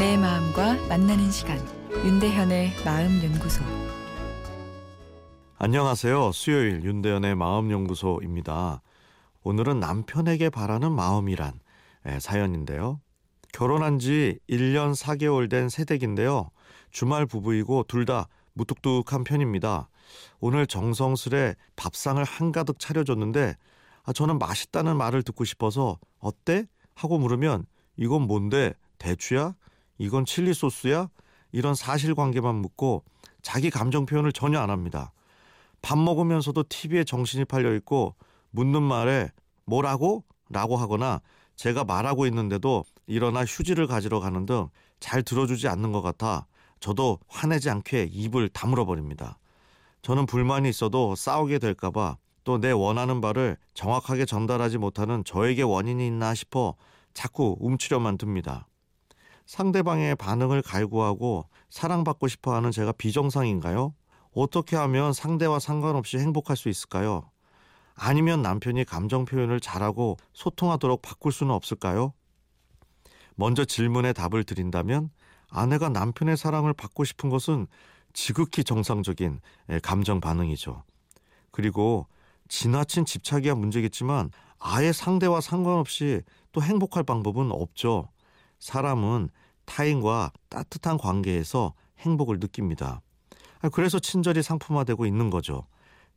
만나는 시간 윤대현의 마음 연구소 안녕하세요. 수요일 윤대현의 마음 연구소입니다. 오늘은 남편에게 바라는 마음이란 예, 사연인데요. 결혼한 지 1년 4개월 된 새댁인데요. 주말 부부이고 둘 다 무뚝뚝한 편입니다. 오늘 정성스레 밥상을 한가득 차려줬는데 아, 저는 맛있다는 말을 듣고 싶어서 어때? 하고 물으면 이건 뭔데? 대추야? 이건 칠리 소스야? 이런 사실관계만 묻고 자기 감정 표현을 전혀 안 합니다. 밥 먹으면서도 TV에 정신이 팔려 있고 묻는 말에 뭐라고? 라고 하거나 제가 말하고 있는데도 일어나 휴지를 가지러 가는 등 잘 들어주지 않는 것 같아 저도 화내지 않게 입을 다물어 버립니다. 저는 불만이 있어도 싸우게 될까봐 또 내 원하는 바를 정확하게 전달하지 못하는 저에게 원인이 있나 싶어 자꾸 움츠려만 듭니다. 상대방의 반응을 갈구하고 사랑받고 싶어 하는 제가 비정상인가요? 어떻게 하면 상대와 상관없이 행복할 수 있을까요? 아니면 남편이 감정 표현을 잘하고 소통하도록 바꿀 수는 없을까요? 먼저 질문에 답을 드린다면 아내가 남편의 사랑을 받고 싶은 것은 지극히 정상적인 감정 반응이죠. 그리고 지나친 집착이야 문제겠지만 아예 상대와 상관없이 또 행복할 방법은 없죠. 사람은 타인과 따뜻한 관계에서 행복을 느낍니다. 아, 그래서 친절이 상품화되고 있는 거죠.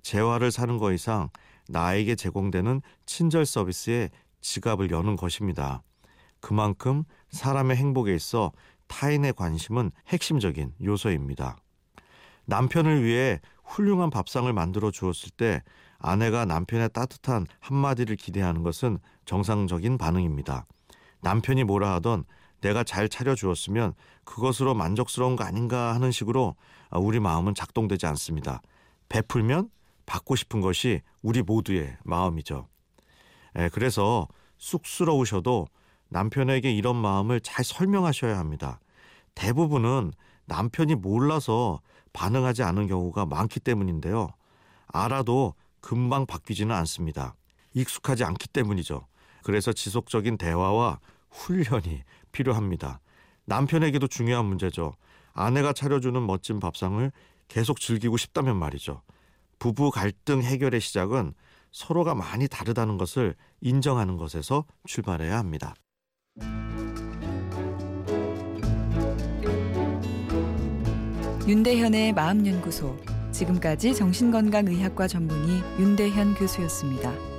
재화를 사는 거 이상 나에게 제공되는 친절 서비스에 지갑을 여는 것입니다. 그만큼 사람의 행복에 있어 타인의 관심은 핵심적인 요소입니다. 남편을 위해 훌륭한 밥상을 만들어 주었을 때 아내가 남편의 따뜻한 한마디를 기대하는 것은 정상적인 반응입니다. 남편이 뭐라 하던 내가 잘 차려주었으면 그것으로 만족스러운 거 아닌가 하는 식으로 우리 마음은 작동되지 않습니다. 베풀면 받고 싶은 것이 우리 모두의 마음이죠. 예, 그래서 쑥스러우셔도 남편에게 이런 마음을 잘 설명하셔야 합니다. 대부분은 남편이 몰라서 반응하지 않은 경우가 많기 때문인데요. 알아도 금방 바뀌지는 않습니다. 익숙하지 않기 때문이죠. 그래서 지속적인 대화와 훈련이 필요합니다. 남편에게도 중요한 문제죠. 아내가 차려주는 멋진 밥상을 계속 즐기고 싶다면 말이죠. 부부 갈등 해결의 시작은 서로가 많이 다르다는 것을 인정하는 것에서 출발해야 합니다. 윤대현의 마음연구소 지금까지 정신건강의학과 전문의 윤대현 교수였습니다.